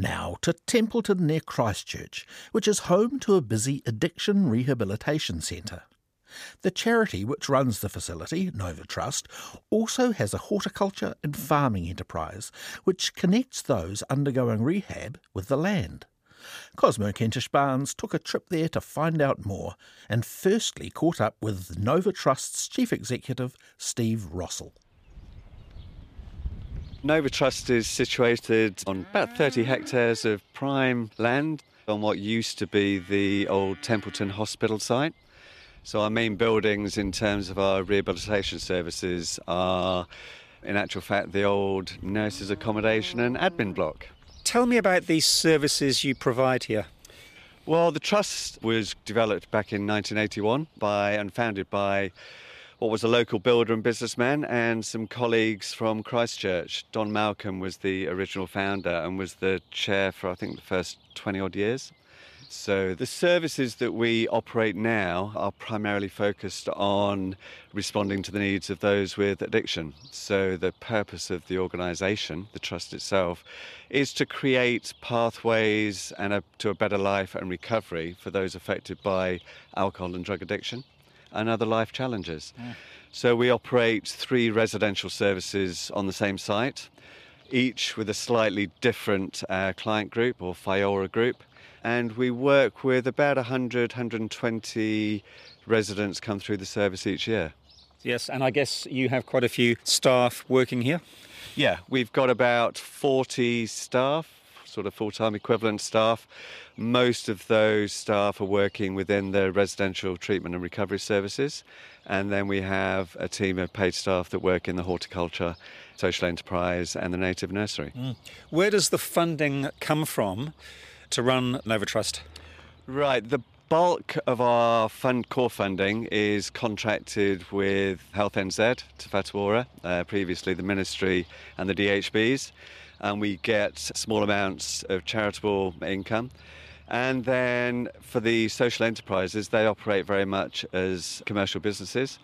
Now to Templeton near Christchurch, which is home to a busy addiction rehabilitation centre. The charity which runs the facility, Nova Trust, also has a horticulture and farming enterprise which connects those undergoing rehab with the land. Cosmo Kentish Barnes took a trip there to find out more and firstly caught up with Nova Trust's chief executive, Steve Rossell. Nova Trust is situated on about 30 hectares of prime land on what used to be the old Templeton Hospital site. So, our main buildings in terms of our rehabilitation services are, in actual fact, the old nurses' accommodation and admin block. Tell me about these services you provide here. Well, the trust was developed back in 1981 by and founded by what was a local builder and businessman and some colleagues from Christchurch. Don Malcolm was the original founder and was the chair for, I think, the first 20 odd years. So, the services that we operate now are primarily focused on responding to the needs of those with addiction. So, the purpose of the organisation, the trust itself, is to create pathways and a, to a better life and recovery for those affected by alcohol and drug addiction and other life challenges. Yeah. So we operate three residential services on the same site, each with a slightly different uh, client group or Whaiora group. And we work with about 100, 120 residents come through the service each year. Yes, and I guess you have quite a few staff working here? Yeah, we've got about 40 staff sort of full time equivalent staff. Most of those staff are working within the residential treatment and recovery services. And then we have a team of paid staff that work in the horticulture, social enterprise, and the native nursery. Mm. Where does the funding come from to run Nova Trust? Right. The bulk of our fund core funding is contracted with Health NZ, Te Whatu uh, previously the Ministry and the DHBs and we get small amounts of charitable income. And then for the social enterprises, they operate very much as commercial businesses.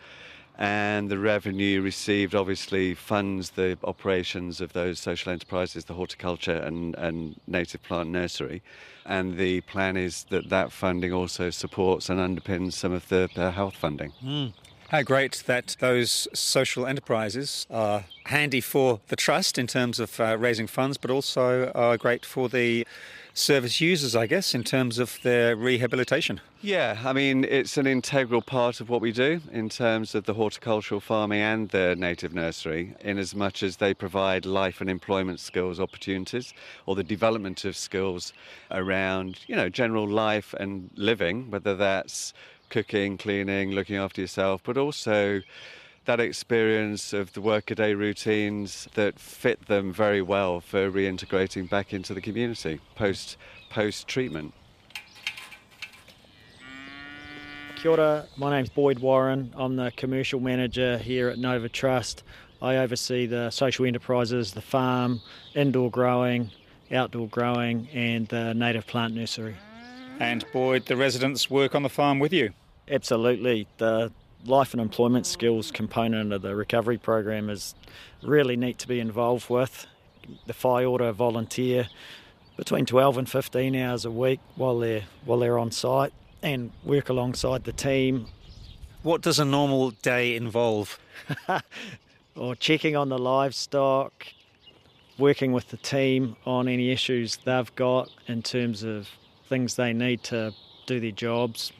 And the revenue received obviously funds the operations of those social enterprises, the horticulture and, and native plant nursery. And the plan is that that funding also supports and underpins some of the, the health funding. Mm. How great that those social enterprises are handy for the trust in terms of uh, raising funds, but also are great for the service users, I guess, in terms of their rehabilitation. Yeah, I mean, it's an integral part of what we do in terms of the horticultural farming and the native nursery, in as much as they provide life and employment skills opportunities or the development of skills around, you know, general life and living, whether that's cooking, cleaning, looking after yourself, but also that experience of the workaday routines that fit them very well for reintegrating back into the community post post treatment. Kia ora, my name's Boyd Warren. I'm the commercial manager here at Nova Trust. I oversee the social enterprises, the farm, indoor growing, outdoor growing, and the native plant nursery. And Boyd, the residents work on the farm with you? Absolutely. The life and employment skills component of the recovery program is really neat to be involved with. The Whaiora volunteer between 12 and 15 hours a week while they're while they're on site and work alongside the team. What does a normal day involve? or checking on the livestock, working with the team on any issues they've got in terms of things they need to do their jobs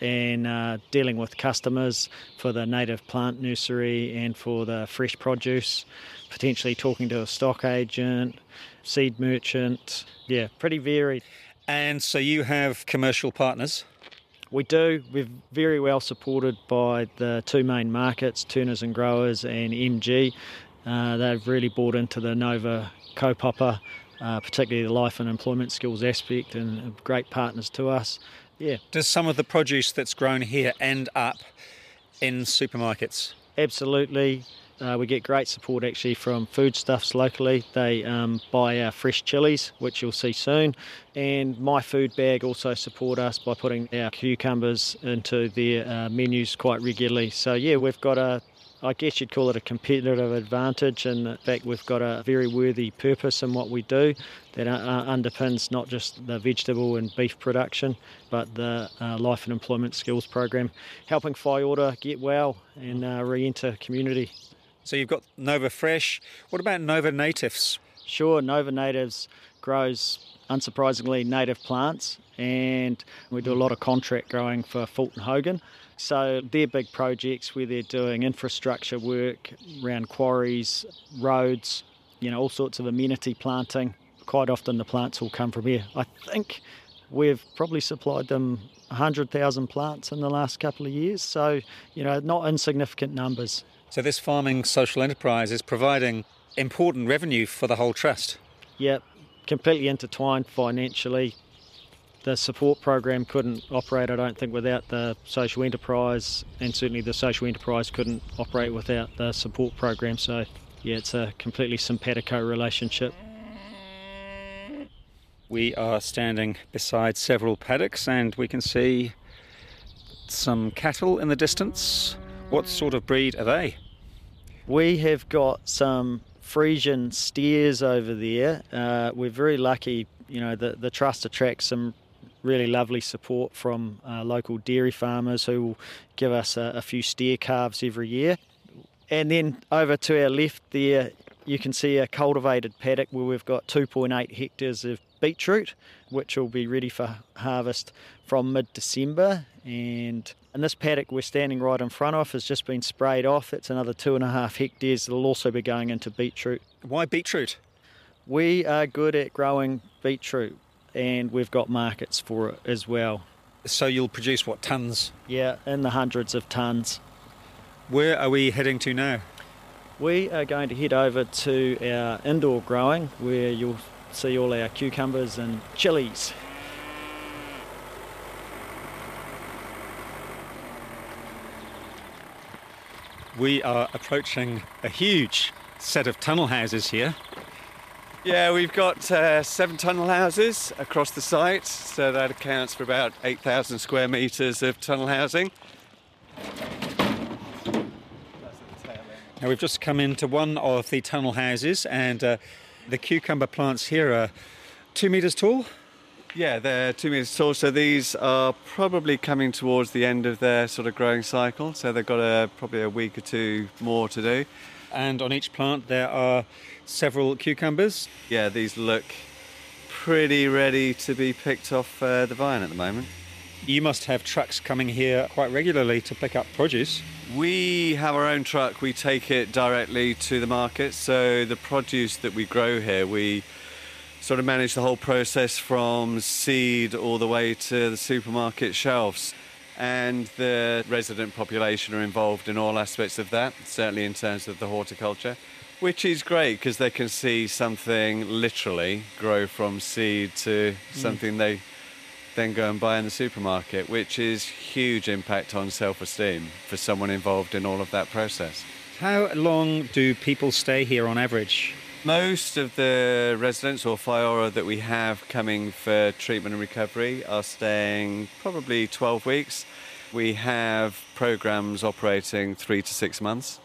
and uh, dealing with customers for the native plant nursery and for the fresh produce, potentially talking to a stock agent, seed merchant. Yeah, pretty varied. And so you have commercial partners? We do. We're very well supported by the two main markets, Turners and Growers and MG. Uh, they've really bought into the Nova kaupapa, uh, particularly the life and employment skills aspect, and great partners to us. Yeah. Does some of the produce that's grown here end up in supermarkets? Absolutely. Uh, we get great support actually from foodstuffs locally. They um, buy our fresh chilies, which you'll see soon, and My Food Bag also support us by putting our cucumbers into their uh, menus quite regularly. So yeah, we've got a I guess you'd call it a competitive advantage. And in fact, we've got a very worthy purpose in what we do that uh, underpins not just the vegetable and beef production, but the uh, life and employment skills program, helping Whaiora get well and uh, re enter community. So you've got Nova Fresh. What about Nova Natives? Sure, Nova Natives grows unsurprisingly native plants and we do a lot of contract growing for Fulton Hogan. So they're big projects where they're doing infrastructure work around quarries, roads, you know, all sorts of amenity planting. Quite often the plants will come from here. I think we've probably supplied them 100,000 plants in the last couple of years. So, you know, not insignificant numbers. So this farming social enterprise is providing important revenue for the whole trust. Yep, completely intertwined financially. The support program couldn't operate, I don't think, without the social enterprise, and certainly the social enterprise couldn't operate without the support program. So, yeah, it's a completely simpatico relationship. We are standing beside several paddocks, and we can see some cattle in the distance. What sort of breed are they? We have got some Friesian steers over there. Uh, we're very lucky, you know, the, the trust attracts some really lovely support from uh, local dairy farmers who will give us a, a, few steer calves every year. And then over to our left there, you can see a cultivated paddock where we've got 2.8 hectares of beetroot, which will be ready for harvest from mid December. And in this paddock we're standing right in front of has just been sprayed off. It's another two and a half hectares that'll also be going into beetroot. Why beetroot? We are good at growing beetroot and we've got markets for it as well. So you'll produce what, tons? Yeah, in the hundreds of tons. Where are we heading to now? We are going to head over to our indoor growing where you'll see all our cucumbers and chilies. We are approaching a huge set of tunnel houses here. Yeah, we've got uh, seven tunnel houses across the site, so that accounts for about 8,000 square metres of tunnel housing. Now we've just come into one of the tunnel houses, and uh, the cucumber plants here are two metres tall. Yeah, they're two metres tall. So these are probably coming towards the end of their sort of growing cycle. So they've got a, probably a week or two more to do. And on each plant there are several cucumbers. Yeah, these look pretty ready to be picked off uh, the vine at the moment. You must have trucks coming here quite regularly to pick up produce. We have our own truck. We take it directly to the market. So the produce that we grow here, we sort of manage the whole process from seed all the way to the supermarket shelves. And the resident population are involved in all aspects of that, certainly in terms of the horticulture, which is great because they can see something literally grow from seed to mm. something mm. they then go and buy in the supermarket, which is huge impact on self-esteem for someone involved in all of that process. How long do people stay here on average? Most of the residents or Whaiora that we have coming for treatment and recovery are staying probably 12 weeks. We have programs operating three to six months,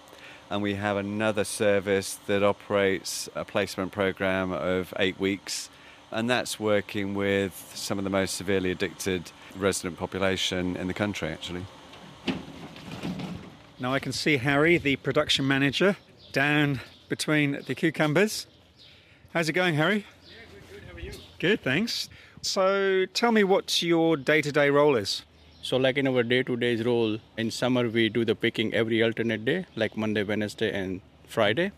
and we have another service that operates a placement program of eight weeks, and that's working with some of the most severely addicted resident population in the country, actually. Now I can see Harry, the production manager, down between the cucumbers. How's it going, Harry? Yeah, good, good. How are you? Good, thanks. So tell me what your day to day role is. So, like in our day to day role, in summer we do the picking every alternate day, like Monday, Wednesday, and Friday.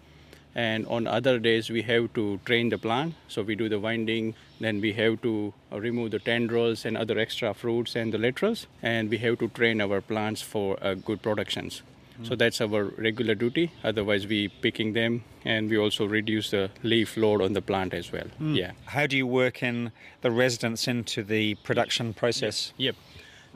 And on other days, we have to train the plant. So, we do the winding, then we have to uh, remove the tendrils and other extra fruits and the laterals, and we have to train our plants for uh, good productions. So that's our regular duty. Otherwise, we picking them, and we also reduce the leaf load on the plant as well. Yeah. How do you work in the residents into the production process? Yep.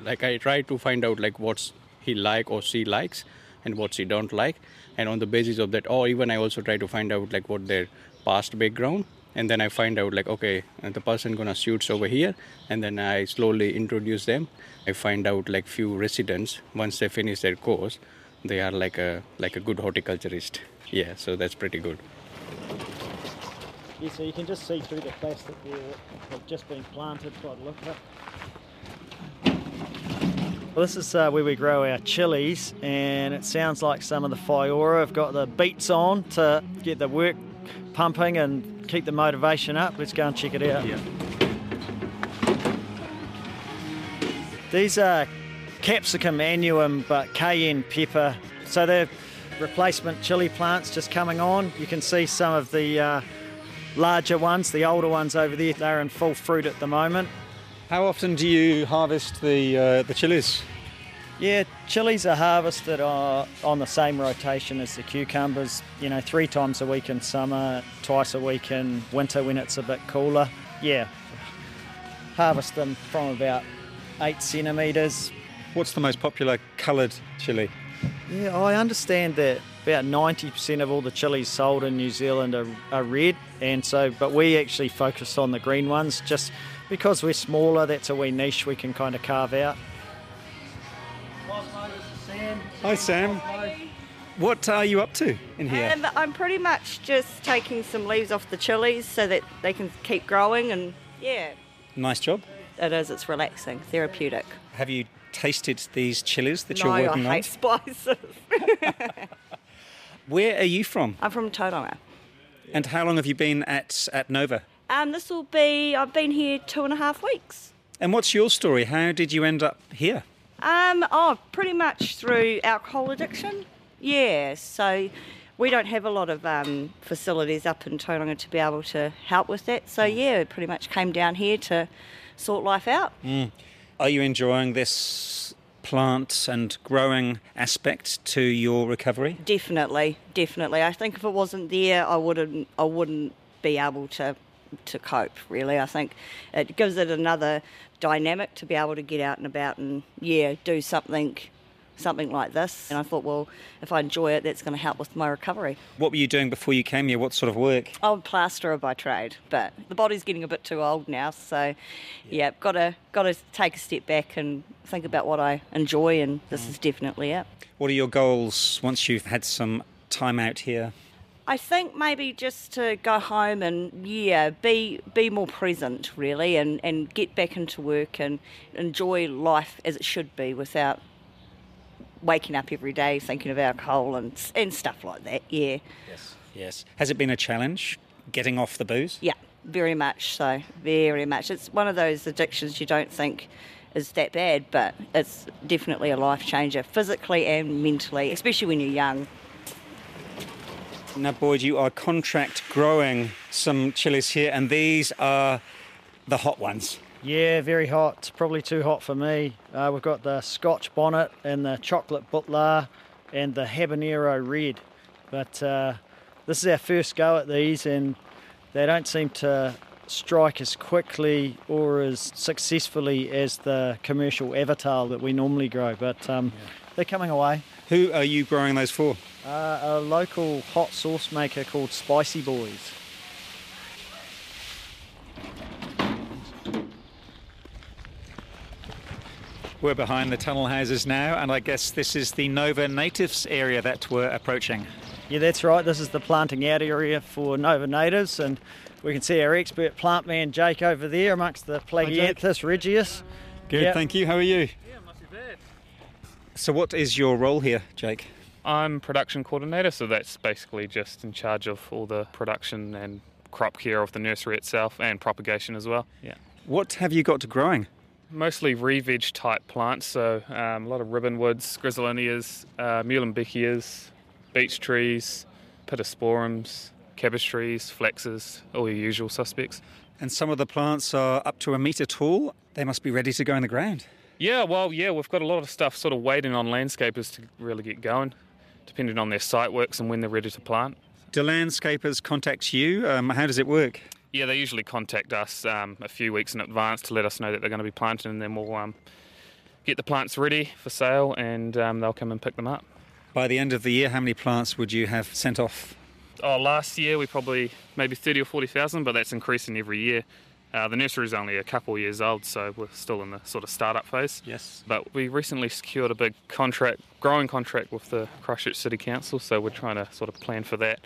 Like I try to find out like what's he like or she likes, and what she don't like, and on the basis of that, or even I also try to find out like what their past background, and then I find out like okay, uh, the person gonna shoots over here, and then I slowly introduce them. I find out like few residents once they finish their course, they are like a like a good horticulturist. Yeah, so that's pretty good. Yeah, so you can just see through the plastic there that have just been planted by the look of it. Well, this is uh, where we grow our chilies, and it sounds like some of the Whaiora have got the beats on to get the work pumping and keep the motivation up. Let's go and check it out. Yeah. These are capsicum annuum, but cayenne pepper. So they're replacement chili plants just coming on. You can see some of the uh, larger ones, the older ones over there. They're in full fruit at the moment. How often do you harvest the uh, the chilies? Yeah, chilies are harvested uh, on the same rotation as the cucumbers. You know, three times a week in summer, twice a week in winter when it's a bit cooler. Yeah, harvest them from about eight centimetres. What's the most popular coloured chili? Yeah, I understand that about 90% of all the chilies sold in New Zealand are, are red, and so, but we actually focus on the green ones just because we're smaller, that's a wee niche we can kind of carve out. Hi Sam. What are you up to in here? Um, I'm pretty much just taking some leaves off the chilies so that they can keep growing, and yeah, nice job. it is. It's relaxing, therapeutic. Have you tasted these chilies that no, you're working I on? hate spices. Where are you from? I'm from Tauranga. And how long have you been at at Nova? Um, this will be. I've been here two and a half weeks. And what's your story? How did you end up here? Um, oh, pretty much through alcohol addiction. Yeah, so we don't have a lot of um, facilities up in Tauranga to be able to help with that. So yeah, we pretty much came down here to sort life out. Are you enjoying this plant and growing aspect to your recovery? Definitely, definitely. I think if it wasn't there, I wouldn't. I wouldn't be able to to cope. Really, I think it gives it another dynamic to be able to get out and about and yeah, do something something like this. And I thought, well, if I enjoy it, that's going to help with my recovery. What were you doing before you came here? What sort of work? I'm a plasterer by trade, but the body's getting a bit too old now, so yeah, got to got to take a step back and think about what I enjoy, and this mm. is definitely it. What are your goals once you've had some time out here? I think maybe just to go home and yeah, be be more present really, and and get back into work and enjoy life as it should be without waking up every day thinking of alcohol and and stuff like that. Yeah, Yes. Yes. Has it been a challenge getting off the booze? yeah, very much so, very much. It's one of those addictions you don't think is that bad, but it's definitely a life changer, physically and mentally, especially when you're young. Now, Boyd, you are contract growing some chilies here, and these are the hot ones. Yeah, very hot. It's probably too hot for me. Uh, we've got the Scotch bonnet and the chocolate Bhutlah and the habanero red. But uh, this is our first go at these, and they don't seem to strike as quickly or as successfully as the commercial avatar that we normally grow. But um, they're coming away. Who are you growing those for? Uh, a local hot sauce maker called Spicy Boys. We're behind the tunnel houses now, and I guess this is the Nova Natives area that we're approaching. Yeah, that's right. This is the planting out area for Nova natives, and we can see our expert plant man Jake over there amongst the Plagianthus regius. Good, Yep. thank you. How are you? Yeah, not too bad. So, what is your role here, Jake? I'm production coordinator, so that's basically just in charge of all the production and crop care of the nursery itself and propagation as well. Yeah. What have you got to growing? Mostly re-veg type plants, so um, a lot of ribbonwoods, griselinias, uh, muhlenbeckias, beech trees, pittosporums, cabbage trees, flaxes, all your usual suspects. And some of the plants are up to a metre tall. They must be ready to go in the ground. Yeah, well, yeah, we've got a lot of stuff sort of waiting on landscapers to really get going. depending on their site works and when they're ready to plant. Do landscapers contact you? Um, how does it work? Yeah, they usually contact us um, a few weeks in advance to let us know that they're going to be planting, and then we'll um, get the plants ready for sale, and um, they'll come and pick them up. By the end of the year, how many plants would you have sent off? Oh, last year we probably maybe thirty or forty thousand, but that's increasing every year. Uh, the nursery is only a couple years old, so we're still in the sort of startup phase. Yes. But we recently secured a big contract, growing contract with the Christchurch City Council, so we're trying to sort of plan for that.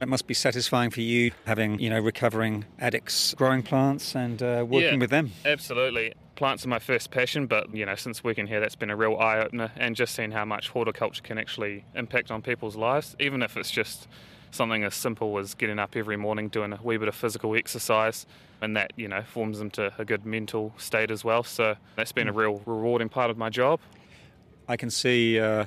It must be satisfying for you having, you know, recovering addicts growing plants and uh, working Yeah. with them. Absolutely. Plants are my first passion, but you know, since working here, that's been a real eye opener, and just seeing how much horticulture can actually impact on people's lives, even if it's just something as simple as getting up every morning, doing a wee bit of physical exercise, and that you know forms them to a good mental state as well. So that's been a real rewarding part of my job. I can see uh,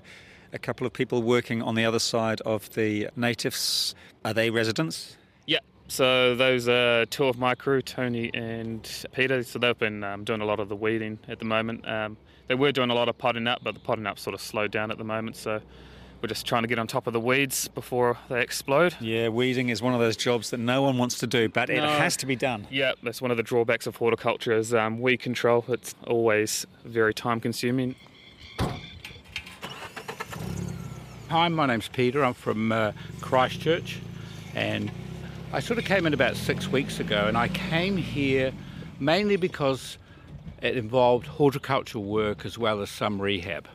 a couple of people working on the other side of the natives. Are they residents? Yeah. So those are two of my crew, Tony and Peter. So they've been um, doing a lot of the weeding at the moment. Um, they were doing a lot of potting up, but the potting up sort of slowed down at the moment. So we're just trying to get on top of the weeds before they explode. Yeah, weeding is one of those jobs that no one wants to do, but it has to be done. Yeah, that's one of the drawbacks of horticulture is um, weed control. It's always very time consuming. Hi, my name's Peter. I'm from uh, Christchurch, and I sort of came in about six weeks ago, and I came here mainly because it involved horticultural work as well as some rehab.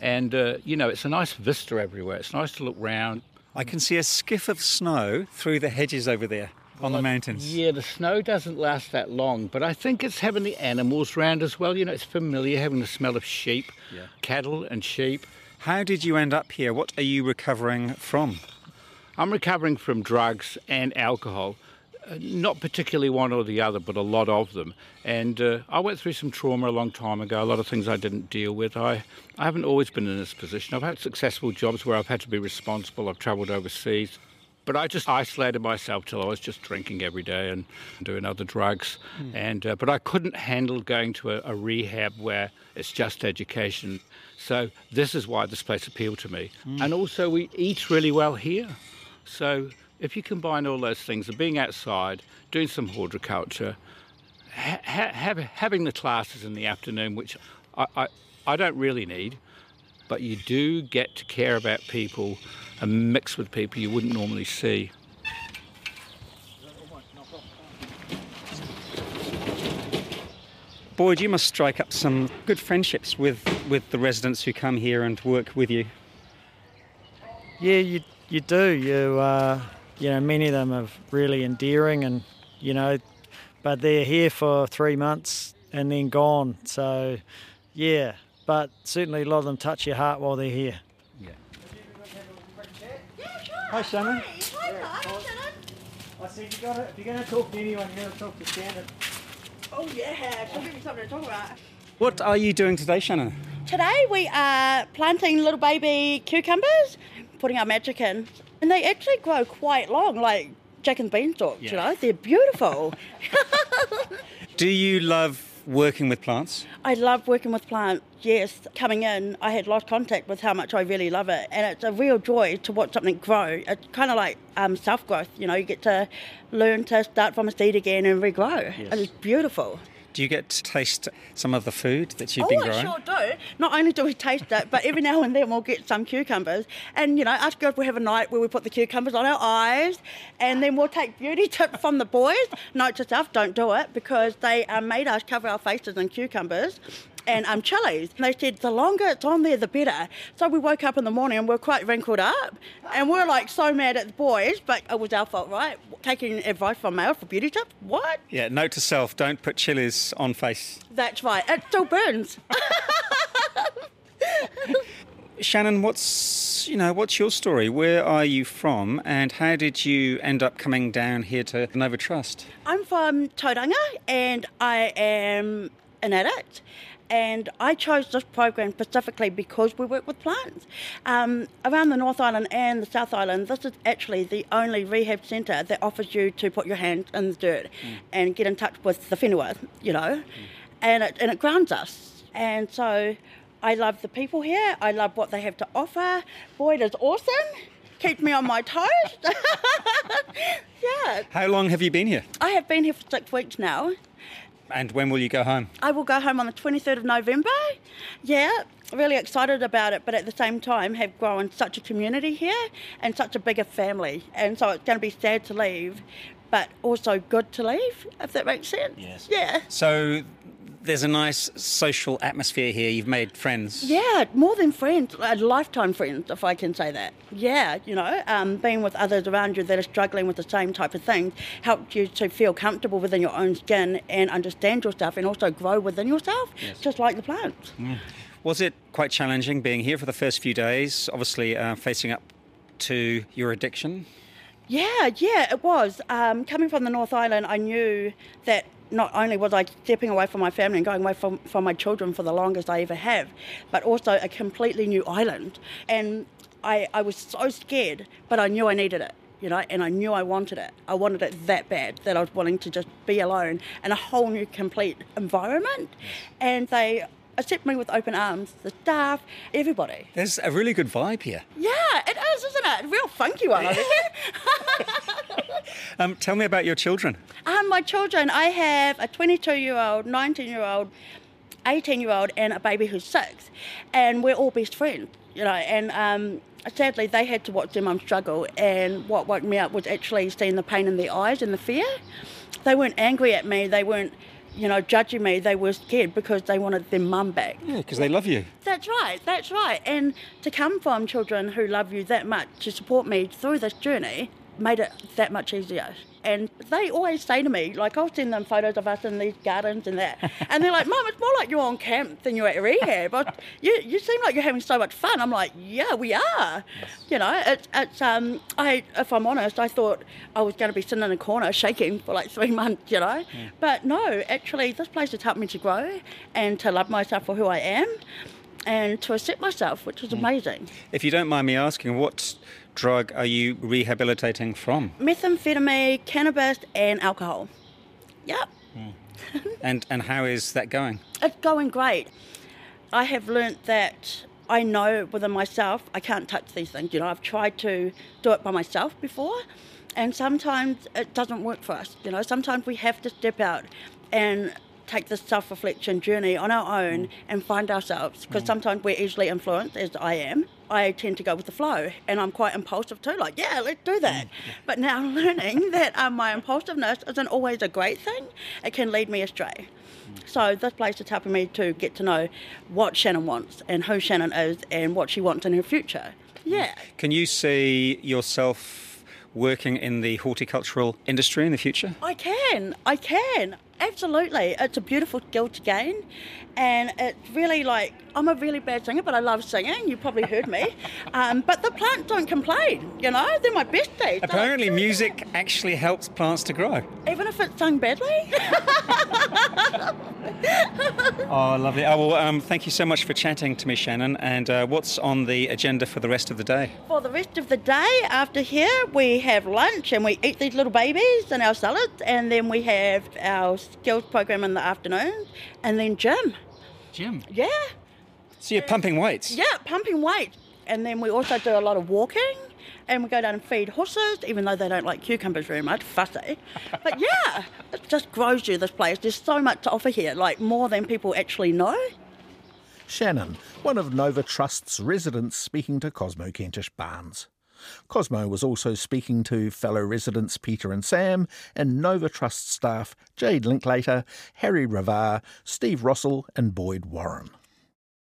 And uh, you know, it's a nice vista everywhere. It's nice to look round. I can see a skiff of snow through the hedges over there on the mountains. Yeah, the snow doesn't last that long, but I think it's having the animals round as well. You know, it's familiar having the smell of sheep, yeah. cattle, and sheep. How did you end up here? What are you recovering from? I'm recovering from drugs and alcohol. Uh, not particularly one or the other, but a lot of them. And uh, I went through some trauma a long time ago, a lot of things I didn't deal with. I, I haven't always been in this position. I've had successful jobs where I've had to be responsible, I've travelled overseas. But I just isolated myself till I was just drinking every day and doing other drugs. And uh, but I couldn't handle going to a, a rehab where it's just education. So this is why this place appealed to me. And also, we eat really well here. So if you combine all those things of being outside, doing some horticulture, ha- ha- having the classes in the afternoon, which I, I, I don't really need, but you do get to care about people and mix with people you wouldn't normally see. Boyd, you must strike up some good friendships with, with the residents who come here and work with you. Yeah, you you do. You uh, you know, many of them are really endearing, and you know, but they're here for three months and then gone. So, yeah, but certainly a lot of them touch your heart while they're here. Hi, Shannon. Hi Pay Shannon. I said you got If you're going to talk to anyone, you got to talk to Shannon. Oh yeah, she'll give me something to talk about. What are you doing today, Shannon? Today we are planting little baby cucumbers, putting our magic in, and they actually grow quite long, like Jack and Beanstalk. You know, they're beautiful. Do you love working with plants? I love working with plants. Yes, coming in, I had lost contact with how much I really love it, and it's a real joy to watch something grow. It's kind of like um, self growth. You know, you get to learn to start from a seed again and regrow. It's beautiful. Do you get to taste some of the food that you've oh, been growing? I sure do. Not only do we taste it, but every now and then we'll get some cucumbers. And, you know, us girls will have a night where we put the cucumbers on our eyes and then we'll take beauty tips from the boys. Note to self, don't do it because they um, made us cover our faces in cucumbers and um, chilies. And they said the longer it's on there, the better. So we woke up in the morning and we are quite wrinkled up. And we are like so mad at the boys, but it was our fault, right? Taking advice from male for beauty tips? What? Yeah, note to self, don't put chilies on face. That's right. It still burns. Shannon, what's you know, what's your story? Where are you from and how did you end up coming down here to Nova Trust? I'm from Tauranga and I am an addict. And I chose this program specifically because we work with plants. Um, around the North Island and the South Island, this is actually the only rehab centre that offers you to put your hands in the dirt and get in touch with the whenua, you know, and, it, and it grounds us. And so I love the people here. I love what they have to offer. Boyd is awesome. Keeps me on my toes. yeah. How long have you been here? I have been here for six weeks now. And when will you go home? I will go home on the 23rd of November. Yeah, really excited about it, but at the same time have grown such a community here and such a bigger family. And so it's going to be sad to leave, but also good to leave, if that makes sense. Yes. Yeah. So there's a nice social atmosphere here. You've made friends. Yeah, more than friends, uh, lifetime friends, if I can say that. Yeah, you know, um, being with others around you that are struggling with the same type of things helps you to feel comfortable within your own skin and understand yourself and also grow within yourself, just like the plants. Was it quite challenging being here for the first few days? Obviously, uh, facing up to your addiction. Yeah, yeah, it was. Um, coming from the North Island, I knew that not only was I stepping away from my family and going away from, from my children for the longest I ever have, but also a completely new island. And I, I was so scared, but I knew I needed it. You know, and I knew I wanted it. I wanted it that bad that I was willing to just be alone in a whole new, complete environment. And they accept me with open arms. The staff, everybody. There's a really good vibe here. Yeah, it is, isn't it? Real funky one. Reckon. Um, tell me about your children. Um, my children, I have a 22 year old, 19 year old, 18 year old, and a baby who's six. And we're all best friends, you know. And um, sadly, they had to watch their mum struggle. And what woke me up was actually seeing the pain in their eyes and the fear. They weren't angry at me, they weren't, you know, judging me. They were scared because they wanted their mum back. Yeah, because they love you. That's right, that's right. And to come from children who love you that much to support me through this journey made it that much easier. And they always say to me, like, I'll send them photos of us in these gardens and that. And they're like, Mum, it's more like you're on camp than you're at rehab. I, you, you seem like you're having so much fun. I'm like, yeah, we are. You know, it's, it's um, I, if I'm honest, I thought I was going to be sitting in a corner shaking for like three months, you know. But no, actually, this place has helped me to grow and to love myself for who I am and to accept myself, which is amazing. If you don't mind me asking, what drug are you rehabilitating from? Methamphetamine, cannabis, and alcohol. Yep, hmm. And and how is that going? it's going great. I have learnt that I know within myself I can't touch these things. You know, I've tried to do it by myself before, and sometimes it doesn't work for us. You know, sometimes we have to step out and take this self reflection journey on our own mm. and find ourselves because mm. sometimes we're easily influenced, as I am. I tend to go with the flow and I'm quite impulsive too, like, yeah, let's do that. Mm, but now I'm learning that um, my impulsiveness isn't always a great thing, it can lead me astray. So this place is helping me to get to know what Shannon wants and who Shannon is and what she wants in her future. Yeah. Can you see yourself working in the horticultural industry in the future? I can, I can. Absolutely. It's a beautiful skill to gain. And it's really like, I'm a really bad singer, but I love singing. You probably heard me. Um, but the plants don't complain, you know? They're my besties. They're Apparently, music actually helps plants to grow. Even if it's sung badly. Oh, lovely. Oh, well, um, thank you so much for chatting to me, Shannon. And uh, what's on the agenda for the rest of the day? For the rest of the day, after here, we have lunch and we eat these little babies and our salads. And then we have our skills program in the afternoon. And then gym. Gym. Yeah. So you're pumping weights? Yeah, pumping weight. And then we also do a lot of walking and we go down and feed horses, even though they don't like cucumbers very much, fussy. But yeah, it just grows you, this place. There's so much to offer here, like more than people actually know. Shannon, one of Nova Trust's residents speaking to Cosmo Kentish Barnes. Cosmo was also speaking to fellow residents Peter and Sam and Nova Trust staff Jade Linklater, Harry Ravar, Steve Rossell, and Boyd Warren.